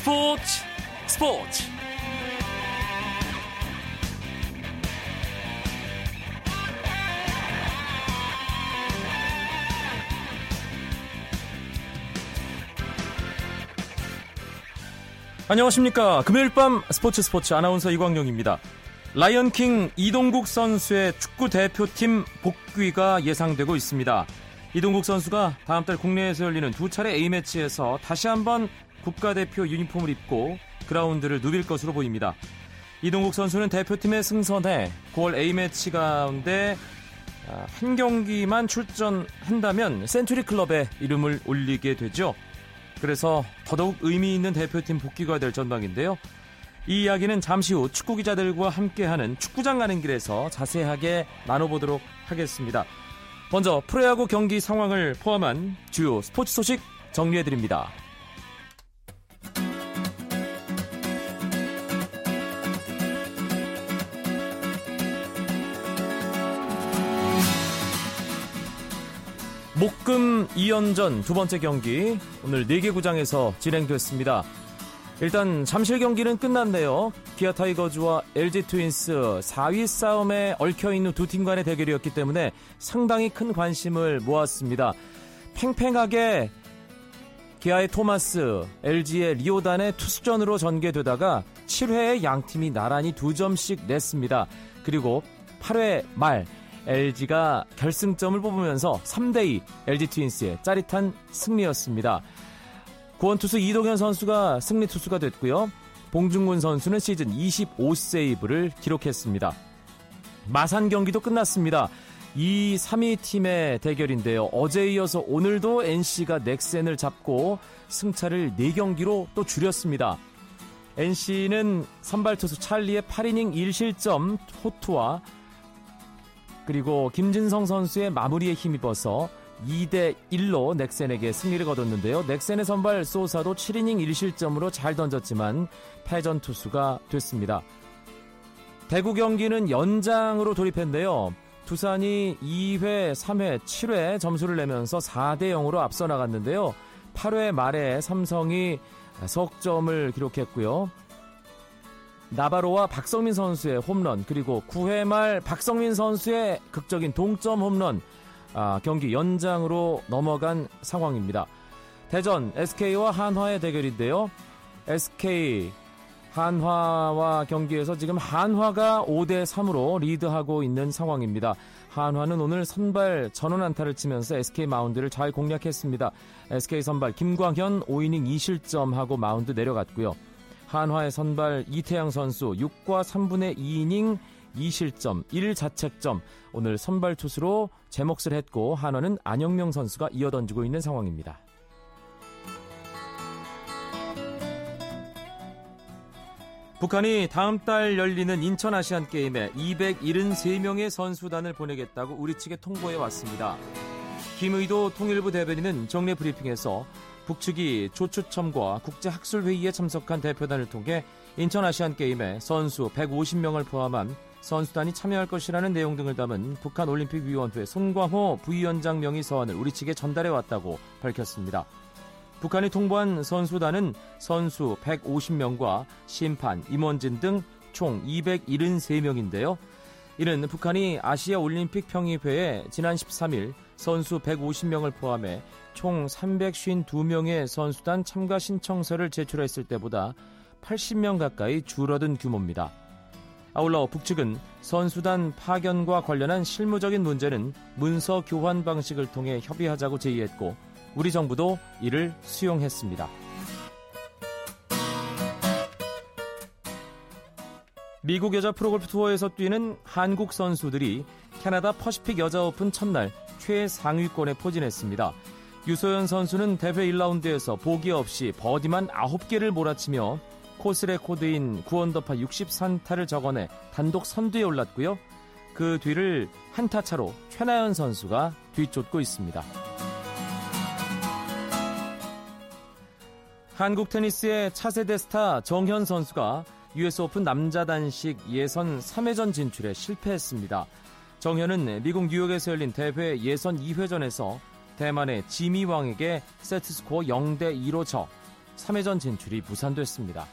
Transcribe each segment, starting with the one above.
스포츠 스포츠. 안녕하십니까. 금요일 밤 스포츠 스포츠 아나운서 이광용입니다. 라이언킹 이동국 선수의 축구 대표팀 복귀가 예상되고 있습니다. 이동국 선수가 다음 달 국내에서 열리는 두 차례 A매치에서 다시 한번 국가대표 유니폼을 입고 그라운드를 누빌 것으로 보입니다. 이동국 선수는 대표팀의 승선에 9월 A매치 가운데 아, 한 경기만 출전한다면 센츄리 클럽에 이름을 올리게 되죠. 그래서 더더욱 의미 있는 대표팀 복귀가 될 전망인데요. 이 이야기는 잠시 후 축구 기자들과 함께하는 축구장 가는 길에서 자세하게 나눠보도록 하겠습니다. 먼저 프로야구 경기 상황을 포함한 주요 스포츠 소식 정리해드립니다. 목금 2연전 두 번째 경기 오늘 4개 구장에서 진행됐습니다. 일단 잠실 경기는 끝났네요. 기아 타이거즈와 LG 트윈스 4위 싸움에 얽혀 있는 두 팀 간의 대결이었기 때문에 상당히 큰 관심을 모았습니다. 팽팽하게 기아의 토마스, LG의 리오단의 투수전으로 전개되다가 7회에 양 팀이 나란히 두 점씩 냈습니다. 그리고 8회 말 LG가 결승점을 뽑으면서 3대2 LG 트윈스의 짜릿한 승리였습니다. 구원투수 이동현 선수가 승리 투수가 됐고요. 봉중근 선수는 시즌 25세이브를 기록했습니다. 마산 경기도 끝났습니다. 이 3위 팀의 대결인데요. 어제 이어서 오늘도 NC가 넥센을 잡고 승차를 4경기로 또 줄였습니다. NC는 선발 투수 찰리의 8이닝 1실점 호투와 그리고 김진성 선수의 마무리에 힘입어서 2대 1로 넥센에게 승리를 거뒀는데요. 넥센의 선발 소사도 7이닝 1실점으로 잘 던졌지만 패전 투수가 됐습니다. 대구 경기는 연장으로 돌입했는데요. 두산이 2회, 3회, 7회 점수를 내면서 4대 0으로 앞서 나갔는데요. 8회 말에 삼성이 석점을 기록했고요. 나바로와 박성민 선수의 홈런 그리고 9회 말 박성민 선수의 극적인 동점 홈런 아, 경기 연장으로 넘어간 상황입니다. 대전 SK와 한화의 대결인데요. SK 한화와 경기에서 지금 한화가 5대 3으로 리드하고 있는 상황입니다. 한화는 오늘 선발 전원 안타를 치면서 SK 마운드를 잘 공략했습니다. SK 선발 김광현 5이닝 2실점하고 마운드 내려갔고요. 한화의 선발 이태양 선수 6과 3분의 2이닝 2실점, 1자책점. 오늘 선발 투수로 제 몫을 했고 한화는 안영명 선수가 이어던지고 있는 상황입니다. 북한이 다음 달 열리는 인천 아시안 게임에 273명의 선수단을 보내겠다고 우리 측에 통보해 왔습니다. 김의도 통일부 대변인은 정례 브리핑에서 북측이 조추첨과 국제학술회의에 참석한 대표단을 통해 인천 아시안 게임에 선수 150명을 포함한 선수단이 참여할 것이라는 내용 등을 담은 북한 올림픽위원회 손광호 부위원장 명의 서한을 우리 측에 전달해 왔다고 밝혔습니다. 북한이 통보한 선수단은 선수 150명과 심판, 임원진 등 총 273명인데요. 이는 북한이 아시아 올림픽 평의회에 지난 13일 선수 150명을 포함해 총 352명의 선수단 참가 신청서를 제출했을 때보다 80명 가까이 줄어든 규모입니다. 아울러 북측은 선수단 파견과 관련한 실무적인 문제는 문서 교환 방식을 통해 협의하자고 제의했고 우리 정부도 이를 수용했습니다. 미국 여자 프로골프 투어에서 뛰는 한국 선수들이 캐나다 퍼시픽 여자 오픈 첫날 최상위권에 포진했습니다. 유소연 선수는 대회 1라운드에서 보기 없이 버디만 9개를 몰아치며 코스 레코드인 9언더파 63타를 적어내 단독 선두에 올랐고요. 그 뒤를 한타 차로 최나연 선수가 뒤쫓고 있습니다. 한국 테니스의 차세대 스타 정현 선수가 US 오픈 남자 단식 예선 3회전 진출에 실패했습니다. 정현은 미국 뉴욕에서 열린 대회 예선 2회전에서 대만의 지미왕에게 세트스코어 0대 2로 져 3회전 진출이 무산됐습니다.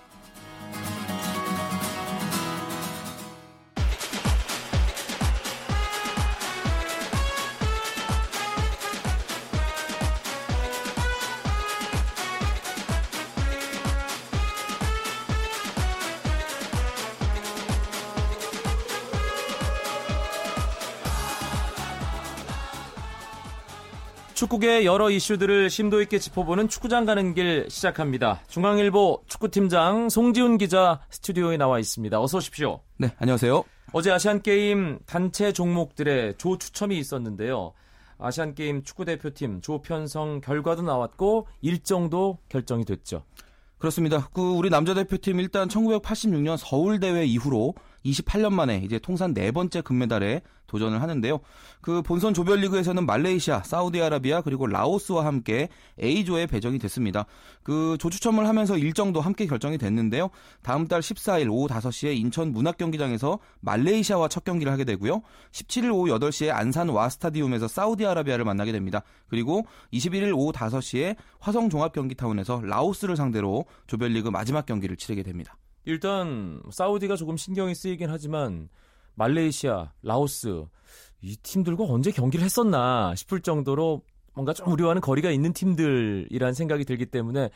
축구계 여러 이슈들을 심도 있게 짚어보는 축구장 가는 길 시작합니다. 중앙일보 축구팀장 송지훈 기자 스튜디오에 나와 있습니다. 어서 오십시오. 네, 안녕하세요. 어제 아시안게임 단체 종목들의 조 추첨이 있었는데요. 아시안게임 축구대표팀 조편성 결과도 나왔고 일정도 결정이 됐죠. 그렇습니다. 그 우리 남자 대표팀 일단 1986년 서울 대회 이후로 28년 만에 이제 통산 네 번째 금메달에 도전을 하는데요. 그 본선 조별리그에서는 말레이시아, 사우디아라비아 그리고 라오스와 함께 A조에 배정이 됐습니다. 그 조추첨을 하면서 일정도 함께 결정이 됐는데요. 다음 달 14일 오후 5시에 인천 문학경기장에서 말레이시아와 첫 경기를 하게 되고요. 17일 오후 8시에 안산 와 스타디움에서 사우디아라비아를 만나게 됩니다. 그리고 21일 오후 5시에 화성 종합 경기타운에서 라오스를 상대로 조별리그 마지막 경기를 치르게 됩니다. 일단 사우디가 조금 신경이 쓰이긴 하지만 말레이시아, 라오스 이 팀들과 언제 경기를 했었나 싶을 정도로 뭔가 좀 우리와는 거리가 있는 팀들이란 생각이 들기 때문에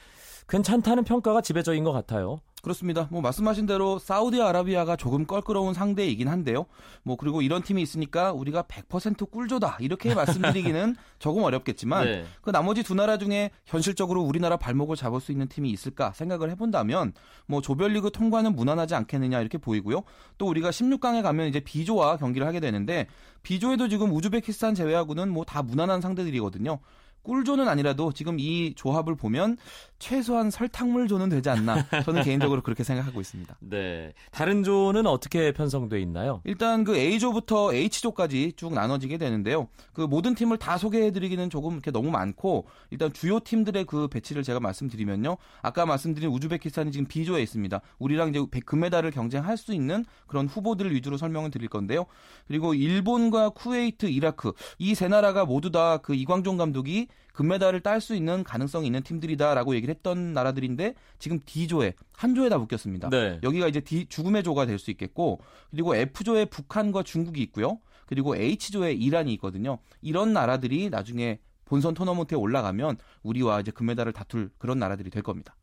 괜찮다는 평가가 지배적인 것 같아요. 그렇습니다. 뭐 말씀하신 대로 사우디아라비아가 조금 껄끄러운 상대이긴 한데요. 뭐 그리고 이런 팀이 있으니까 우리가 100% 꿀조다 이렇게 말씀드리기는 조금 어렵겠지만 네. 그 나머지 두 나라 중에 현실적으로 우리나라 발목을 잡을 수 있는 팀이 있을까 생각을 해본다면 뭐 조별리그 통과는 무난하지 않겠느냐 이렇게 보이고요. 또 우리가 16강에 가면 이제 B조와 경기를 하게 되는데 B조에도 지금 우즈베키스탄 제외하고는 뭐 다 무난한 상대들이거든요. 꿀조는 아니라도 지금 이 조합을 보면 최소한 설탕물 조는 되지 않나 저는 개인적으로 그렇게 생각하고 있습니다. 네. 다른 조는 어떻게 편성돼 있나요? 일단 그 A조부터 H조까지 쭉 나눠지게 되는데요. 그 모든 팀을 다 소개해 드리기는 조금 이렇게 너무 많고 일단 주요 팀들의 그 배치를 제가 말씀드리면요. 아까 말씀드린 우즈베키스탄이 지금 B조에 있습니다. 우리랑 이제 금메달을 경쟁할 수 있는 그런 후보들을 위주로 설명을 드릴 건데요. 그리고 일본과 쿠웨이트, 이라크 이 세 나라가 모두 다 그 이광종 감독이 금메달을 딸 수 있는 가능성이 있는 팀들이다라고 얘기를 했던 나라들인데 지금 D조에 한 조에 다 묶였습니다. 네. 여기가 이제 D 죽음의 조가 될 수 있겠고 그리고 F조에 북한과 중국이 있고요. 그리고 H조에 이란이 있거든요. 이런 나라들이 나중에 본선 토너먼트에 올라가면 우리와 이제 금메달을 다툴 그런 나라들이 될 겁니다.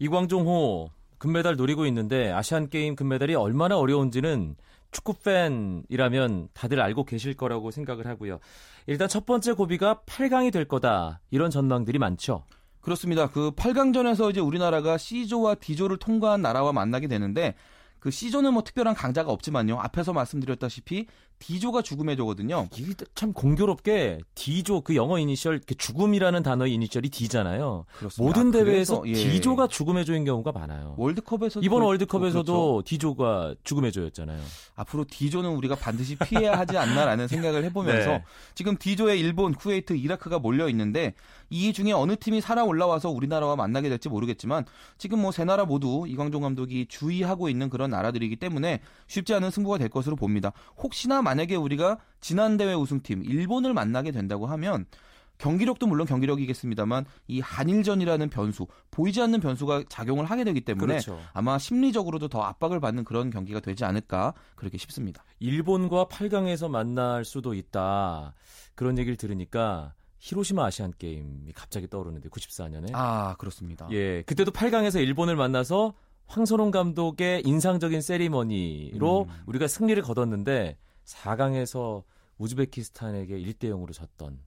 이광종호 금메달 노리고 있는데 아시안 게임 금메달이 얼마나 어려운지는 축구 팬이라면 다들 알고 계실 거라고 생각을 하고요. 일단 첫 번째 고비가 8강이 될 거다. 이런 전망들이 많죠. 그렇습니다. 그 8강전에서 이제 우리나라가 C조와 D조를 통과한 나라와 만나게 되는데 그 C조는 뭐 특별한 강자가 없지만요. 앞에서 말씀드렸다시피 D조가 죽음의 조거든요. 이게 참 공교롭게 D조 그 영어 이니셜 그 죽음이라는 단어의 이니셜이 D잖아요. 그렇습니다. 모든 대회에서 예. D조가 죽음의 조인 경우가 많아요. 월드컵에서 이번 월드컵에서도 그렇죠. D조가 죽음의 조였잖아요. 앞으로 D조는 우리가 반드시 피해야 하지 않나라는 생각을 해보면서 네. 지금 D조에 일본, 쿠웨이트, 이라크가 몰려 있는데 이 중에 어느 팀이 살아 올라와서 우리나라와 만나게 될지 모르겠지만 지금 뭐 세 나라 모두 이광종 감독이 주의하고 있는 그런 나라들이기 때문에 쉽지 않은 승부가 될 것으로 봅니다. 혹시나 만약에 우리가 지난 대회 우승팀 일본을 만나게 된다고 하면 경기력도 물론 경기력이겠습니다만 이 한일전이라는 변수 보이지 않는 변수가 작용을 하게 되기 때문에 그렇죠. 아마 심리적으로도 더 압박을 받는 그런 경기가 되지 않을까 그렇게 싶습니다. 일본과 8강에서 만날 수도 있다 그런 얘기를 들으니까 히로시마 아시안 게임이 갑자기 떠오르는데 94년에 아 그렇습니다. 예 그때도 8강에서 일본을 만나서 황선홍 감독의 인상적인 세리머니로 음. 우리가 승리를 거뒀는데 4강에서 우즈베키스탄에게 1대 0으로 졌던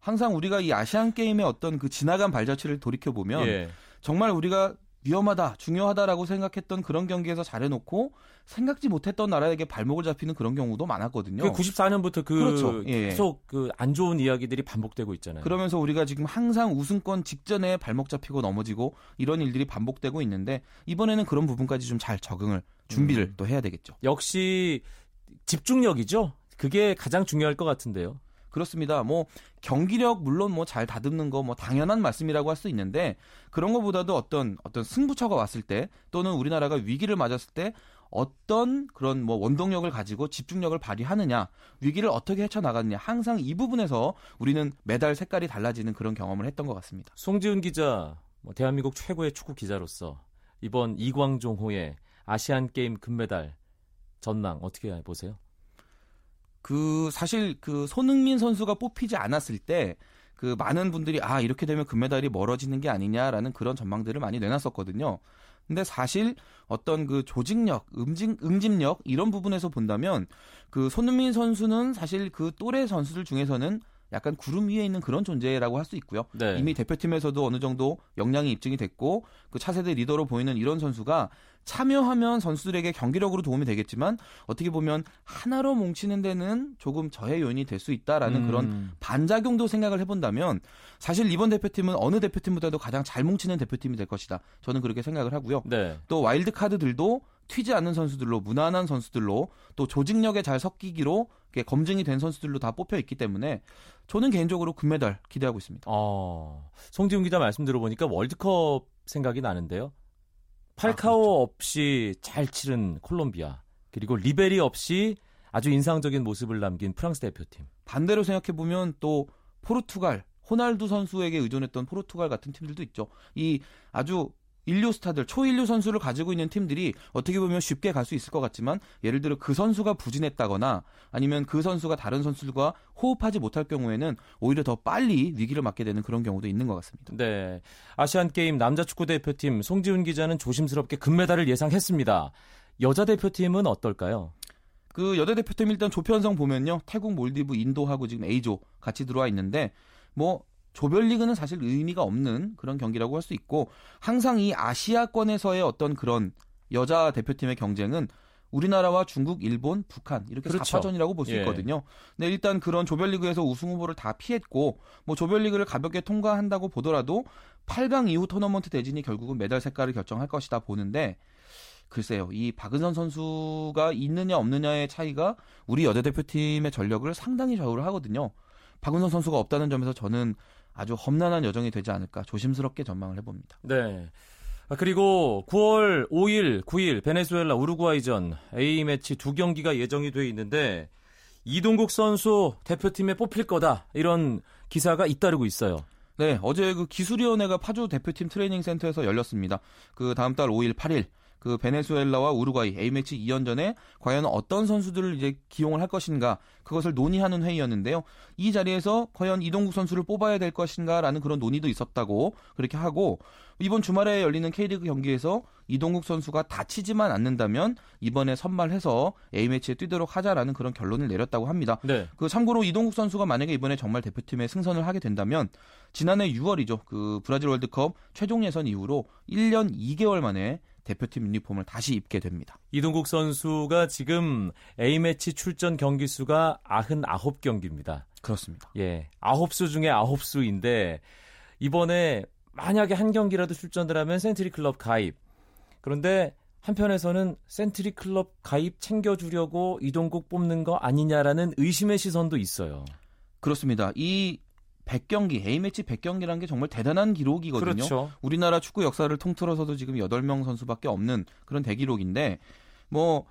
항상 우리가 이 아시안 게임의 어떤 그 지나간 발자취를 돌이켜 보면 예. 정말 우리가 위험하다, 중요하다라고 생각했던 그런 경기에서 잘해놓고 생각지 못했던 나라에게 발목을 잡히는 그런 경우도 많았거든요. 그 94년부터 그 그렇죠. 예. 계속 그 안 좋은 이야기들이 반복되고 있잖아요. 그러면서 우리가 지금 항상 우승권 직전에 발목 잡히고 넘어지고 이런 일들이 반복되고 있는데 이번에는 그런 부분까지 좀 잘 적응을 준비를 음. 또 해야 되겠죠. 역시 집중력이죠. 그게 가장 중요할 것 같은데요. 그렇습니다. 뭐 경기력 물론 뭐 잘 다듬는 거 뭐 당연한 말씀이라고 할 수 있는데 그런 것보다도 어떤 어떤 승부처가 왔을 때 또는 우리나라가 위기를 맞았을 때 어떤 그런 뭐 원동력을 가지고 집중력을 발휘하느냐 위기를 어떻게 헤쳐나가느냐 항상 이 부분에서 우리는 메달 색깔이 달라지는 그런 경험을 했던 것 같습니다. 송지훈 기자 뭐 대한민국 최고의 축구 기자로서 이번 이광종호의 아시안 게임 금메달 전망 어떻게 보세요? 그 사실 그 손흥민 선수가 뽑히지 않았을 때 그 많은 분들이 아 이렇게 되면 금메달이 멀어지는 게 아니냐라는 그런 전망들을 많이 내놨었거든요. 근데 사실 어떤 그 조직력, 응집, 응집력 이런 부분에서 본다면 그 손흥민 선수는 사실 그 또래 선수들 중에서는 약간 구름 위에 있는 그런 존재라고 할 수 있고요. 네. 이미 대표팀에서도 어느 정도 역량이 입증이 됐고 그 차세대 리더로 보이는 이런 선수가 참여하면 선수들에게 경기력으로 도움이 되겠지만 어떻게 보면 하나로 뭉치는 데는 조금 저해 요인이 될 수 있다라는 음. 그런 반작용도 생각을 해본다면 사실 이번 대표팀은 어느 대표팀보다도 가장 잘 뭉치는 대표팀이 될 것이다. 저는 그렇게 생각을 하고요. 네. 또 와일드 카드들도 튀지 않는 선수들로 무난한 선수들로 또 조직력에 잘 섞이기로 검증이 된 선수들로 다 뽑혀 있기 때문에 저는 개인적으로 금메달 기대하고 있습니다. 어, 송지훈 기자 말씀 들어보니까 월드컵 생각이 나는데요. 팔카오 아, 그렇죠. 없이 잘 치른 콜롬비아 그리고 리베리 없이 아주 인상적인 모습을 남긴 프랑스 대표팀. 반대로 생각해 보면 또 포르투갈 호날두 선수에게 의존했던 포르투갈 같은 팀들도 있죠. 이 아주 인류 스타들, 초인류 선수를 가지고 있는 팀들이 어떻게 보면 쉽게 갈 수 있을 것 같지만 예를 들어 그 선수가 부진했다거나 아니면 그 선수가 다른 선수들과 호흡하지 못할 경우에는 오히려 더 빨리 위기를 맞게 되는 그런 경우도 있는 것 같습니다. 네. 아시안 게임 남자 축구 대표팀 송지훈 기자는 조심스럽게 금메달을 예상했습니다. 여자 대표팀은 어떨까요? 그 여자 대표팀 일단 조편성 보면요. 태국, 몰디브, 인도하고 지금 A조 같이 들어와 있는데 뭐 조별리그는 사실 의미가 없는 그런 경기라고 할 수 있고 항상 이 아시아권에서의 어떤 그런 여자 대표팀의 경쟁은 우리나라와 중국, 일본, 북한 이렇게 그렇죠. 4파전이라고 볼수 예. 있거든요. 네, 일단 그런 조별리그에서 우승 후보를 다 피했고 뭐 조별리그를 가볍게 통과한다고 보더라도 8강 이후 토너먼트 대진이 결국은 메달 색깔을 결정할 것이다 보는데 글쎄요. 이 박은선 선수가 있느냐 없느냐의 차이가 우리 여자 대표팀의 전력을 상당히 좌우를 하거든요. 박은선 선수가 없다는 점에서 저는 아주 험난한 여정이 되지 않을까 조심스럽게 전망을 해봅니다. 네. 아, 그리고 9월 5일, 9일 베네수엘라 우루과이전 A 매치 두 경기가 예정이 돼 있는데 이동국 선수 대표팀에 뽑힐 거다 이런 기사가 잇따르고 있어요. 네, 어제 그 기술위원회가 파주 대표팀 트레이닝 센터에서 열렸습니다. 그 다음 달 5일, 8일 그 베네수엘라와 우루과이 A매치 2연전에 과연 어떤 선수들을 이제 기용을 할 것인가 그것을 논의하는 회의였는데요. 이 자리에서 과연 이동국 선수를 뽑아야 될 것인가라는 그런 논의도 있었다고 그렇게 하고 이번 주말에 열리는 K리그 경기에서 이동국 선수가 다치지만 않는다면 이번에 선발해서 A매치에 뛰도록 하자라는 그런 결론을 내렸다고 합니다. 네. 그 참고로 이동국 선수가 만약에 이번에 정말 대표팀에 승선을 하게 된다면 지난해 6월이죠. 그 브라질 월드컵 최종 예선 이후로 1년 2개월 만에 대표팀 유니폼을 다시 입게 됩니다. 이동국 선수가 지금 A매치 출전 경기 수가 99경기입니다. 그렇습니다. 예. 9수 중에 9수인데 이번에 만약에 한 경기라도 출전을 하면 센추리 클럽 가입. 그런데 한편에서는 센추리 클럽 가입 챙겨주려고 이동국 뽑는 거 아니냐라는 의심의 시선도 있어요. 그렇습니다. 이 100경기, A매치 100경기라는 게 정말 대단한 기록이거든요. 그렇죠. 우리나라 축구 역사를 통틀어서도 지금 8명 선수밖에 없는 그런 대기록인데 뭐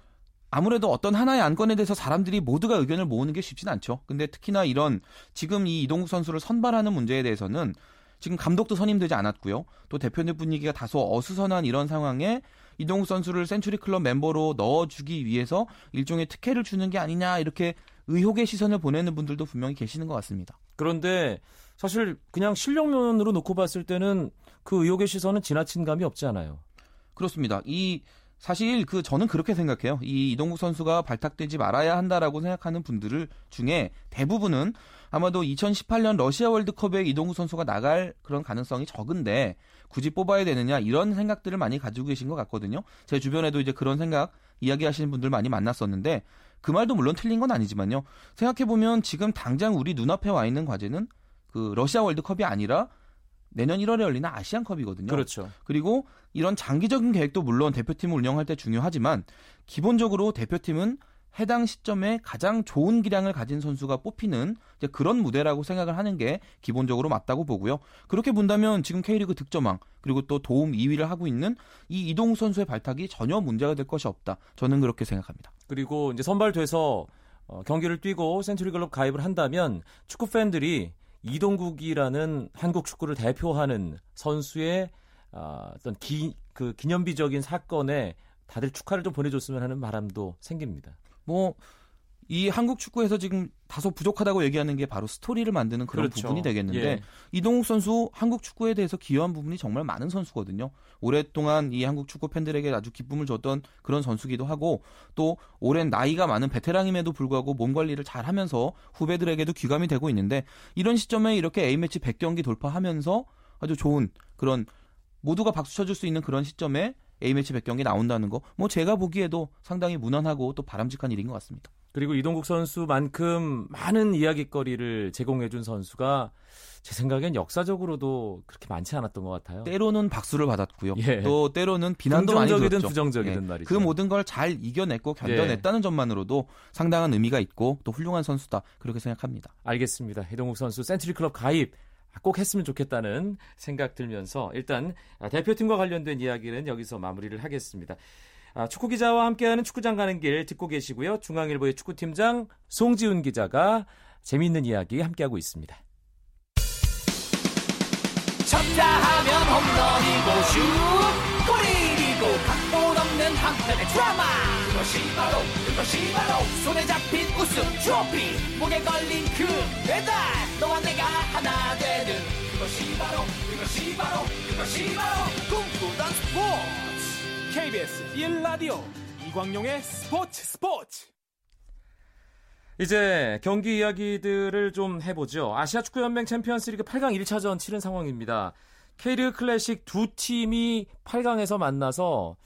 아무래도 어떤 하나의 안건에 대해서 사람들이 모두가 의견을 모으는 게 쉽진 않죠. 근데 특히나 이런 지금 이 이동국 선수를 선발하는 문제에 대해서는 지금 감독도 선임되지 않았고요. 또 대표팀 분위기가 다소 어수선한 이런 상황에 이동국 선수를 센츄리 클럽 멤버로 넣어주기 위해서 일종의 특혜를 주는 게 아니냐 이렇게 의혹의 시선을 보내는 분들도 분명히 계시는 것 같습니다. 그런데 사실 그냥 실력면으로 놓고 봤을 때는 그 의혹의 시선은 지나친 감이 없지 않아요. 그렇습니다. 이 사실 그 저는 그렇게 생각해요. 이 이동국 선수가 발탁되지 말아야 한다라고 생각하는 분들을 중에 대부분은 아마도 2018년 러시아 월드컵에 이동국 선수가 나갈 그런 가능성이 적은데 굳이 뽑아야 되느냐 이런 생각들을 많이 가지고 계신 것 같거든요. 제 주변에도 이제 그런 생각 이야기하시는 분들 많이 만났었는데 그 말도 물론 틀린 건 아니지만요. 생각해 보면 지금 당장 우리 눈앞에 와 있는 과제는 그 러시아 월드컵이 아니라 내년 1월에 열리는 아시안컵이거든요. 그렇죠. 그리고 이런 장기적인 계획도 물론 대표팀을 운영할 때 중요하지만 기본적으로 대표팀은 해당 시점에 가장 좋은 기량을 가진 선수가 뽑히는 그런 무대라고 생각을 하는 게 기본적으로 맞다고 보고요. 그렇게 본다면 지금 K리그 득점왕 그리고 또 도움 2위를 하고 있는 이 이동욱 선수의 발탁이 전혀 문제가 될 것이 없다. 저는 그렇게 생각합니다. 그리고 이제 선발돼서 어, 경기를 뛰고 센츄리클럽 가입을 한다면 축구 팬들이 이동국이라는 한국 축구를 대표하는 선수의 어, 어떤 기, 그 기념비적인 사건에 다들 축하를 좀 보내줬으면 하는 바람도 생깁니다. 뭐 이 한국 축구에서 지금 다소 부족하다고 얘기하는 게 바로 스토리를 만드는 그런 그렇죠. 부분이 되겠는데 예. 이동욱 선수 한국 축구에 대해서 기여한 부분이 정말 많은 선수거든요. 오랫동안 이 한국 축구 팬들에게 아주 기쁨을 줬던 그런 선수기도 하고 또 오랜 나이가 많은 베테랑임에도 불구하고 몸 관리를 잘 하면서 후배들에게도 귀감이 되고 있는데 이런 시점에 이렇게 A매치 100경기 돌파하면서 아주 좋은 그런 모두가 박수 쳐줄 수 있는 그런 시점에 A매치 100경기 나온다는 거 뭐 제가 보기에도 상당히 무난하고 또 바람직한 일인 것 같습니다. 그리고 이동국 선수만큼 많은 이야기거리를 제공해준 선수가 제 생각엔 역사적으로도 그렇게 많지 않았던 것 같아요. 때로는 박수를 받았고요. 예. 또 때로는 비난도 많이 긍정적이든 들었죠. 부정적이든 예. 말이죠. 그 모든 걸 잘 이겨냈고 견뎌냈다는 점만으로도 상당한 의미가 있고 또 훌륭한 선수다 그렇게 생각합니다. 알겠습니다. 이동국 선수 센트리 클럽 가입 꼭 했으면 좋겠다는 생각 들면서 일단 대표팀과 관련된 이야기는 여기서 마무리를 하겠습니다. 아, 축구 기자와 함께하는 축구장 가는 길 듣고 계시고요. 중앙일보의 축구팀장 송지훈 기자가 재미있는 이야기 함께하고 있습니다. 쳤다 하면 홈런이고 슛 한편의 드라마 그것이 바로 그것이 바로 손에 잡힌 우승 트로피 목에 걸린 그 배달 너와 내가 하나 되는 그것이 바로 그것이 바로 그것이 바로 꿈꾸던 스포츠 KBS 1라디오 이광용의 스포츠 스포츠 이제 경기 이야기들을 좀 해보죠. 아시아 축구연맹 챔피언스리그 8강 1차전 치른 상황입니다. K리그 클래식 두 팀이 8강에서 만나서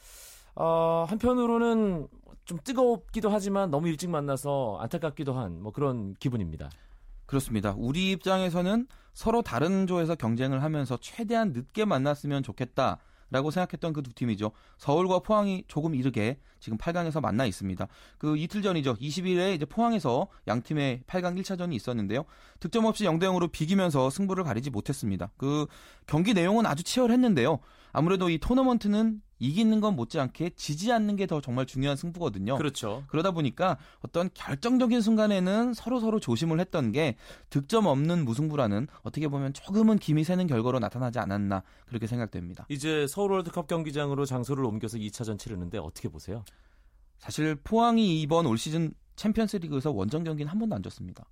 어, 한편으로는 좀 뜨겁기도 하지만 너무 일찍 만나서 안타깝기도 한 뭐 그런 기분입니다. 그렇습니다. 우리 입장에서는 서로 다른 조에서 경쟁을 하면서 최대한 늦게 만났으면 좋겠다. 라고 생각했던 그 두 팀이죠. 서울과 포항이 조금 이르게 지금 8강에서 만나 있습니다. 그 이틀 전이죠. 20일에 이제 포항에서 양 팀의 8강 1차전이 있었는데요. 득점 없이 0대 0으로 비기면서 승부를 가리지 못했습니다. 그 경기 내용은 아주 치열했는데요. 아무래도 이 토너먼트는 이기는 건 못지않게 지지 않는 게 더 정말 중요한 승부거든요. 그렇죠. 그러다 보니까 어떤 결정적인 순간에는 서로 서로 조심을 했던 게 득점 없는 무승부라는 어떻게 보면 조금은 김이 새는 결과로 나타나지 않았나 그렇게 생각됩니다. 이제 서울 월드컵 경기장으로 장소를 옮겨서 2차전 치르는데 어떻게 보세요? 사실 포항이 이번 올 시즌 챔피언스리그에서 원정 경기는 한 번도 안 졌습니다.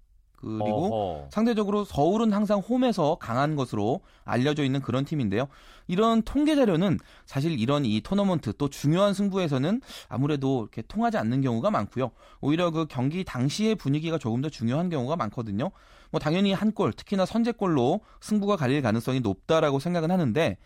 그리고 어허. 상대적으로 서울은 항상 홈에서 강한 것으로 알려져 있는 그런 팀인데요. 이런 통계 자료는 사실 이런 이 토너먼트 또 중요한 승부에서는 아무래도 이렇게 통하지 않는 경우가 많고요. 오히려 그 경기 당시의 분위기가 조금 더 중요한 경우가 많거든요. 뭐 당연히 한 골, 특히나 선제골로 승부가 갈릴 가능성이 높다라고 생각은 하는데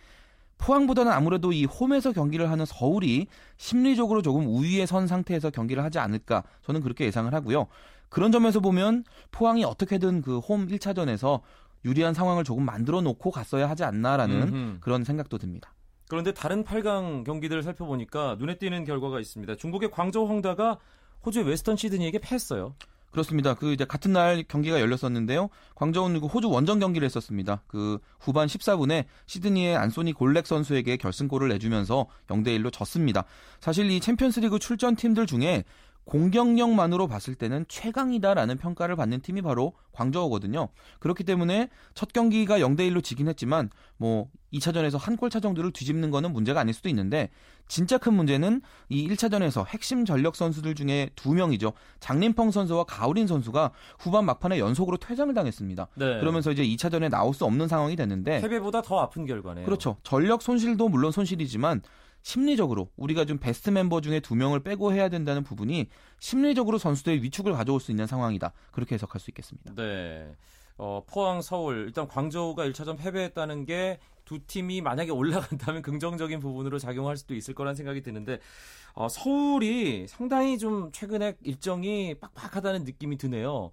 포항보다는 아무래도 이 홈에서 경기를 하는 서울이 심리적으로 조금 우위에 선 상태에서 경기를 하지 않을까 저는 그렇게 예상을 하고요. 그런 점에서 보면 포항이 어떻게든 그 홈 1차전에서 유리한 상황을 조금 만들어 놓고 갔어야 하지 않나라는 음흠. 그런 생각도 듭니다. 그런데 다른 8강 경기들을 살펴보니까 눈에 띄는 결과가 있습니다. 중국의 광저우 홍다가 호주의 웨스턴 시드니에게 패했어요. 그렇습니다. 그 이제 같은 날 경기가 열렸었는데요. 광저우는 그 호주 원정 경기를 했었습니다. 그 후반 14분에 시드니의 안소니 골렉 선수에게 결승골을 내주면서 0대 1로 졌습니다. 사실 이 챔피언스리그 출전 팀들 중에 공격력만으로 봤을 때는 최강이다라는 평가를 받는 팀이 바로 광저우거든요. 그렇기 때문에 첫 경기가 0대 1로 지긴 했지만 뭐 2차전에서 한 골 차 정도를 뒤집는 거는 문제가 아닐 수도 있는데 진짜 큰 문제는 이 1차전에서 핵심 전력 선수들 중에 두 명이죠. 장림펑 선수와 가우린 선수가 후반 막판에 연속으로 퇴장을 당했습니다. 네. 그러면서 이제 2차전에 나올 수 없는 상황이 됐는데 패배보다 더 아픈 결과네요. 그렇죠. 전력 손실도 물론 손실이지만 심리적으로 우리가 좀 베스트 멤버 중에 두 명을 빼고 해야 된다는 부분이 심리적으로 선수들의 위축을 가져올 수 있는 상황이다. 그렇게 해석할 수 있겠습니다. 네. 어, 포항, 서울, 일단 광저우가 1차전 패배했다는 게 두 팀이 만약에 올라간다면 긍정적인 부분으로 작용할 수도 있을 거란 생각이 드는데, 어, 서울이 상당히 좀 최근에 일정이 빡빡하다는 느낌이 드네요.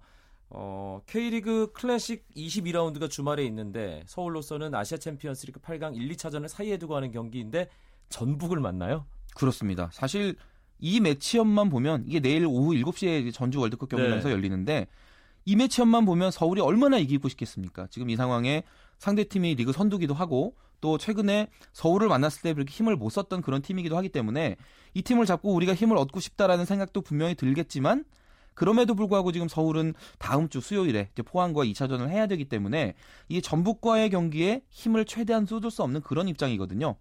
어, K리그 클래식 22라운드가 주말에 있는데, 서울로서는 아시아 챔피언스 리그 8강 1, 2차전을 사이에 두고 하는 경기인데, 전북을 만나요? 그렇습니다. 사실 이 매치업만 보면 이게 내일 오후 7시에 전주 월드컵 경기장에서 네. 열리는데 이 매치업만 보면 서울이 얼마나 이기고 싶겠습니까? 지금 이 상황에 상대팀이 리그 선두기도 하고 또 최근에 서울을 만났을 때 그렇게 힘을 못 썼던 그런 팀이기도 하기 때문에 이 팀을 잡고 우리가 힘을 얻고 싶다라는 생각도 분명히 들겠지만 그럼에도 불구하고 지금 서울은 다음 주 수요일에 포항과 2차전을 해야 되기 때문에 이 전북과의 경기에 힘을 최대한 쏟을 수 없는 그런 입장이거든요.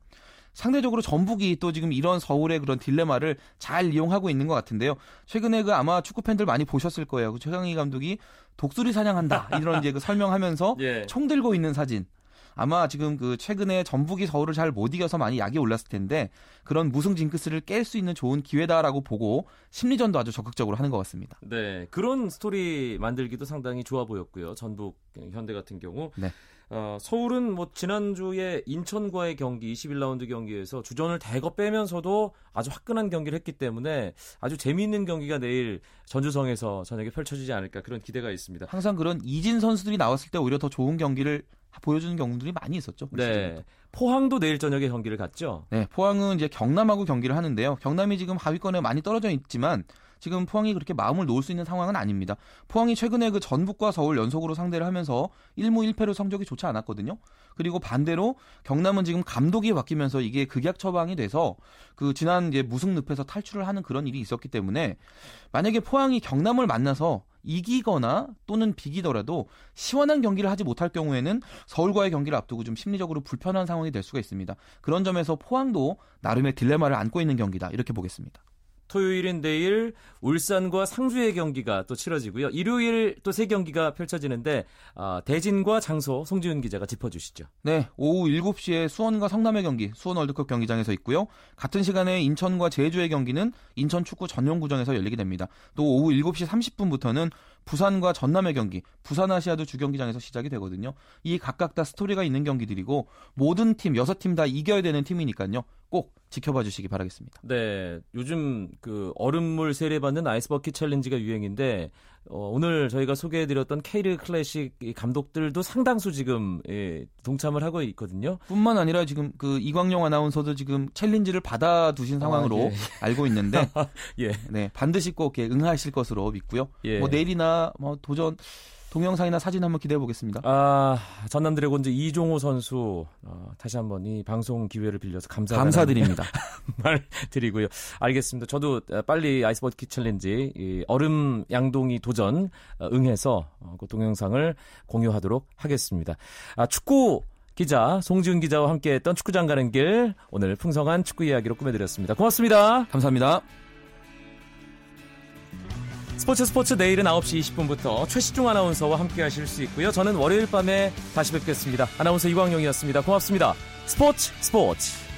상대적으로 전북이 또 지금 이런 서울의 그런 딜레마를 잘 이용하고 있는 것 같은데요. 최근에 그 아마 축구 팬들 많이 보셨을 거예요. 그 최강희 감독이 독수리 사냥한다 이런 이제 그 설명하면서 예. 총 들고 있는 사진. 아마 지금 그 최근에 전북이 서울을 잘 못 이겨서 많이 약이 올랐을 텐데 그런 무승 징크스를 깰 수 있는 좋은 기회다라고 보고 심리전도 아주 적극적으로 하는 것 같습니다. 네, 그런 스토리 만들기도 상당히 좋아 보였고요. 전북 현대 같은 경우. 네. 어, 서울은 뭐 지난주에 인천과의 경기 21라운드 경기에서 주전을 대거 빼면서도 아주 화끈한 경기를 했기 때문에 아주 재미있는 경기가 내일 전주성에서 저녁에 펼쳐지지 않을까 그런 기대가 있습니다. 항상 그런 이진 선수들이 나왔을 때 오히려 더 좋은 경기를 보여주는 경우들이 많이 있었죠. 네. 포항도 내일 저녁에 경기를 갔죠. 네, 포항은 이제 경남하고 경기를 하는데요. 경남이 지금 하위권에 많이 떨어져 있지만 지금 포항이 그렇게 마음을 놓을 수 있는 상황은 아닙니다. 포항이 최근에 그 전북과 서울 연속으로 상대를 하면서 1무 1패로 성적이 좋지 않았거든요. 그리고 반대로 경남은 지금 감독이 바뀌면서 이게 극약 처방이 돼서 그 지난 이제 무승 늪에서 탈출을 하는 그런 일이 있었기 때문에 만약에 포항이 경남을 만나서 이기거나 또는 비기더라도 시원한 경기를 하지 못할 경우에는 서울과의 경기를 앞두고 좀 심리적으로 불편한 상황이 될 수가 있습니다. 그런 점에서 포항도 나름의 딜레마를 안고 있는 경기다 이렇게 보겠습니다. 토요일인 내일 울산과 상주의 경기가 또 치러지고요. 일요일 또 세 경기가 펼쳐지는데 어, 대진과 장소 송지훈 기자가 짚어주시죠. 네, 오후 7시에 수원과 성남의 경기 수원 월드컵 경기장에서 있고요. 같은 시간에 인천과 제주의 경기는 인천 축구 전용구장에서 열리게 됩니다. 또 오후 7시 30분부터는 부산과 전남의 경기, 부산 아시아도 주경기장에서 시작이 되거든요. 이 각각 다 스토리가 있는 경기들이고 모든 팀, 여섯 팀 다 이겨야 되는 팀이니까요. 꼭 지켜봐 주시기 바라겠습니다. 네, 요즘 그 얼음물 세례받는 아이스버킷 챌린지가 유행인데 어, 오늘 저희가 소개해드렸던 케이르 클래식 감독들도 상당수 지금 예, 동참을 하고 있거든요. 뿐만 아니라 지금 그 이광용 아나운서도 지금 챌린지를 받아두신 아, 상황으로 아, 예. 알고 있는데, 예, 네 반드시 꼭 응하실 것으로 믿고요. 예. 뭐 내일이나 뭐 도전 동영상이나 사진 한번 기대해 보겠습니다. 아, 전남 드래곤즈 이종호 선수 어, 다시 한번 이 방송 기회를 빌려서 감사 감사드립니다. 말 드리고요. 알겠습니다. 저도 빨리 아이스 버킷 챌린지 이 얼음 양동이 도전 어, 응해서 어, 그 동영상을 공유하도록 하겠습니다. 아, 축구 기자 송지훈 기자와 함께했던 축구장 가는 길 오늘 풍성한 축구 이야기로 꾸며드렸습니다. 고맙습니다. 감사합니다. 스포츠 스포츠 내일은 9시 20분부터 최시중 아나운서와 함께 하실 수 있고요. 저는 월요일 밤에 다시 뵙겠습니다. 아나운서 이광용이었습니다. 고맙습니다. 스포츠 스포츠